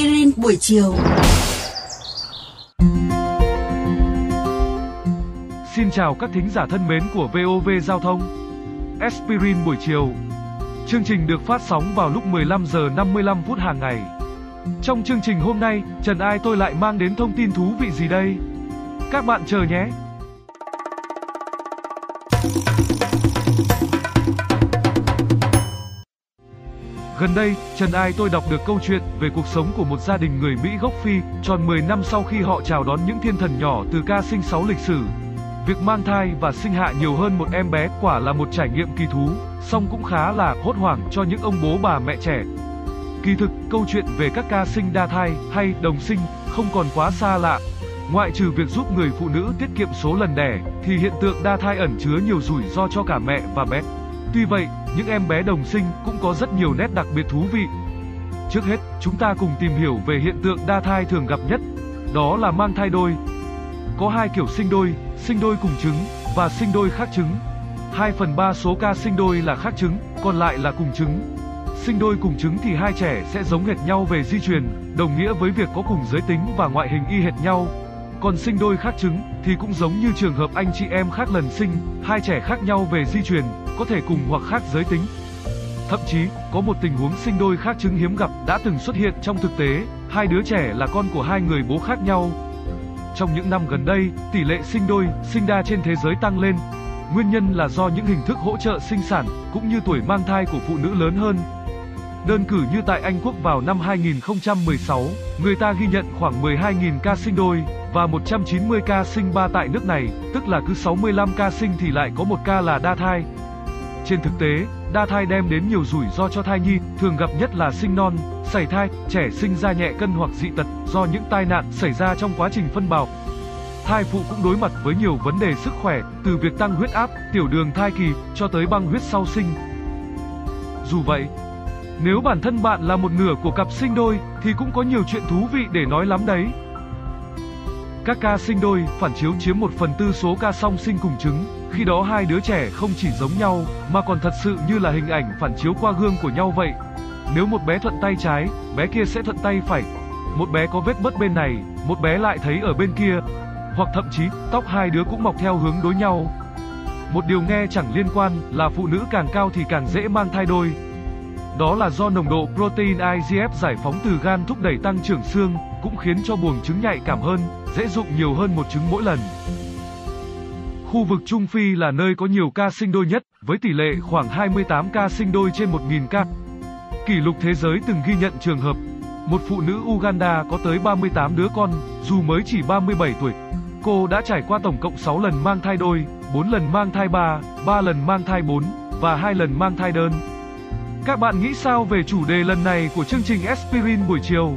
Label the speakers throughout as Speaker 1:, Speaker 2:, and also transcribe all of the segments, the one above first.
Speaker 1: aspirin buổi chiều.
Speaker 2: Xin chào các thính giả thân mến của VOV Giao thông. Aspirin buổi chiều. Chương trình được phát sóng vào lúc 15 giờ 55 phút hàng ngày. Trong chương trình hôm nay, Trần Ai tôi lại mang đến thông tin thú vị gì đây? Các bạn chờ nhé. Gần đây, Trần Ai tôi đọc được câu chuyện về cuộc sống của một gia đình người Mỹ gốc Phi, tròn 10 năm sau khi họ chào đón những thiên thần nhỏ từ ca sinh 6 lịch sử. Việc mang thai và sinh hạ nhiều hơn một em bé quả là một trải nghiệm kỳ thú, song cũng khá là hốt hoảng cho những ông bố bà mẹ trẻ. Kỳ thực, câu chuyện về các ca sinh đa thai hay đồng sinh không còn quá xa lạ. Ngoại trừ việc giúp người phụ nữ tiết kiệm số lần đẻ, thì hiện tượng đa thai ẩn chứa nhiều rủi ro cho cả mẹ và bé. Tuy vậy, những em bé đồng sinh cũng có rất nhiều nét đặc biệt thú vị. Trước hết, chúng ta cùng tìm hiểu về hiện tượng đa thai thường gặp nhất, đó là mang thai đôi. Có hai kiểu sinh đôi, sinh đôi cùng trứng và sinh đôi khác trứng. 2 phần 3 số ca sinh đôi là khác trứng, còn lại là cùng trứng. Sinh đôi cùng trứng thì hai trẻ sẽ giống hệt nhau về di truyền, đồng nghĩa với việc có cùng giới tính và ngoại hình y hệt nhau. Còn sinh đôi khác trứng thì cũng giống như trường hợp anh chị em khác lần sinh, hai trẻ khác nhau về di truyền, có thể cùng hoặc khác giới tính. Thậm chí, có một tình huống sinh đôi khác trứng hiếm gặp đã từng xuất hiện trong thực tế, hai đứa trẻ là con của hai người bố khác nhau. Trong những năm gần đây, tỷ lệ sinh đôi, sinh đa trên thế giới tăng lên. Nguyên nhân là do những hình thức hỗ trợ sinh sản, cũng như tuổi mang thai của phụ nữ lớn hơn. Đơn cử như tại Anh Quốc vào năm 2016, người ta ghi nhận khoảng 12.000 ca sinh đôi, và 190 ca sinh ba tại nước này, tức là cứ 65 ca sinh thì lại có một ca là đa thai. Trên thực tế, đa thai đem đến nhiều rủi ro cho thai nhi, thường gặp nhất là sinh non, sảy thai, trẻ sinh ra nhẹ cân hoặc dị tật do những tai nạn xảy ra trong quá trình phân bào. Thai phụ cũng đối mặt với nhiều vấn đề sức khỏe, từ việc tăng huyết áp, tiểu đường thai kỳ cho tới băng huyết sau sinh. Dù vậy, nếu bản thân bạn là một nửa của cặp sinh đôi thì cũng có nhiều chuyện thú vị để nói lắm đấy. Các ca sinh đôi phản chiếu chiếm một phần tư số ca song sinh cùng trứng, khi đó hai đứa trẻ không chỉ giống nhau, mà còn thật sự như là hình ảnh phản chiếu qua gương của nhau vậy. Nếu một bé thuận tay trái, bé kia sẽ thuận tay phải. Một bé có vết bớt bên này, một bé lại thấy ở bên kia. Hoặc thậm chí, tóc hai đứa cũng mọc theo hướng đối nhau. Một điều nghe chẳng liên quan là phụ nữ càng cao thì càng dễ mang thai đôi. Đó là do nồng độ protein IGF giải phóng từ gan thúc đẩy tăng trưởng xương, cũng khiến cho buồng trứng nhạy cảm hơn, dễ dụng nhiều hơn một trứng mỗi lần. Khu vực Trung Phi là nơi có nhiều ca sinh đôi nhất, với tỷ lệ khoảng 28 ca sinh đôi trên 1.000 ca. Kỷ lục thế giới từng ghi nhận trường hợp một phụ nữ Uganda có tới 38 đứa con, dù mới chỉ 37 tuổi. Cô đã trải qua tổng cộng 6 lần mang thai đôi, 4 lần mang thai ba, 3 lần mang thai 4 và 2 lần mang thai đơn. Các bạn nghĩ sao về chủ đề lần này của chương trình Aspirin buổi chiều?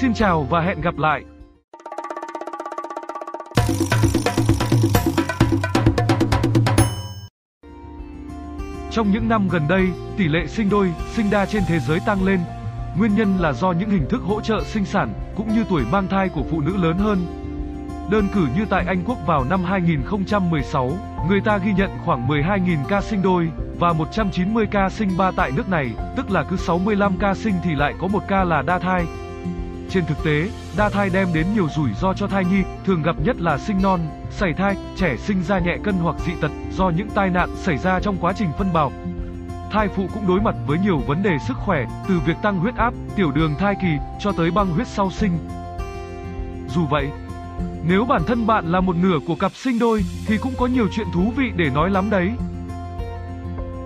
Speaker 2: Xin chào và hẹn gặp lại. Trong những năm gần đây, tỷ lệ sinh đôi, sinh đa trên thế giới tăng lên. Nguyên nhân là do những hình thức hỗ trợ sinh sản cũng như tuổi mang thai của phụ nữ lớn hơn. Đơn cử như tại Anh Quốc vào năm 2016, người ta ghi nhận khoảng 12.000 ca sinh đôi và 190 ca sinh ba tại nước này, tức là cứ 65 ca sinh thì lại có một ca là đa thai. Trên thực tế, đa thai đem đến nhiều rủi ro cho thai nhi, thường gặp nhất là sinh non, sảy thai, trẻ sinh ra nhẹ cân hoặc dị tật do những tai nạn xảy ra trong quá trình phân bào. Thai phụ cũng đối mặt với nhiều vấn đề sức khỏe, từ việc tăng huyết áp, tiểu đường thai kỳ cho tới băng huyết sau sinh. Dù vậy, nếu bản thân bạn là một nửa của cặp sinh đôi thì cũng có nhiều chuyện thú vị để nói lắm đấy.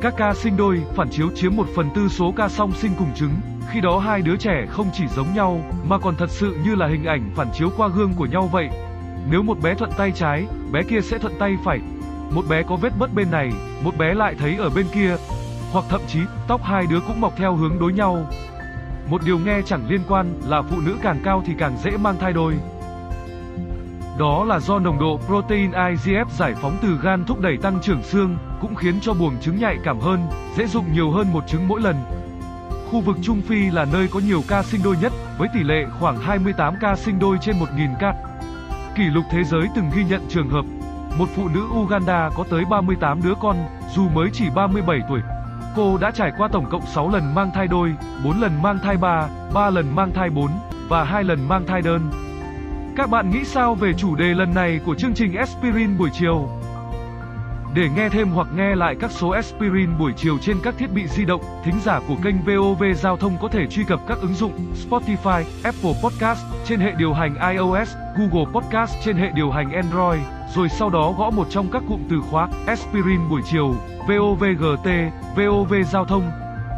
Speaker 2: Các ca sinh đôi phản chiếu chiếm một phần tư số ca song sinh cùng trứng, khi đó hai đứa trẻ không chỉ giống nhau mà còn thật sự như là hình ảnh phản chiếu qua gương của nhau vậy. Nếu một bé thuận tay trái, bé kia sẽ thuận tay phải. Một bé có vết bớt bên này, một bé lại thấy ở bên kia. Hoặc thậm chí, tóc hai đứa cũng mọc theo hướng đối nhau. một điều nghe chẳng liên quan là phụ nữ càng cao thì càng dễ mang thai đôi. Đó là do nồng độ protein IGF giải phóng từ gan thúc đẩy tăng trưởng xương, cũng khiến cho buồng trứng nhạy cảm hơn, dễ dụng nhiều hơn một trứng mỗi lần. Khu vực Trung Phi là nơi có nhiều ca sinh đôi nhất, với tỷ lệ khoảng 28 ca sinh đôi trên 1.000 ca. Kỷ lục thế giới từng ghi nhận trường hợp một phụ nữ Uganda có tới 38 đứa con, dù mới chỉ 37 tuổi. Cô đã trải qua tổng cộng 6 lần mang thai đôi, 4 lần mang thai 3, 3 lần mang thai 4 và 2 lần mang thai đơn. Các bạn nghĩ sao về chủ đề lần này của chương trình Aspirin buổi chiều? Để nghe thêm hoặc nghe lại các số Aspirin buổi chiều trên các thiết bị di động, thính giả của kênh VOV Giao thông có thể truy cập các ứng dụng Spotify, Apple Podcast trên hệ điều hành iOS, Google Podcast trên hệ điều hành Android, rồi sau đó gõ một trong các cụm từ khóa Aspirin buổi chiều, VOVGT, VOV Giao thông.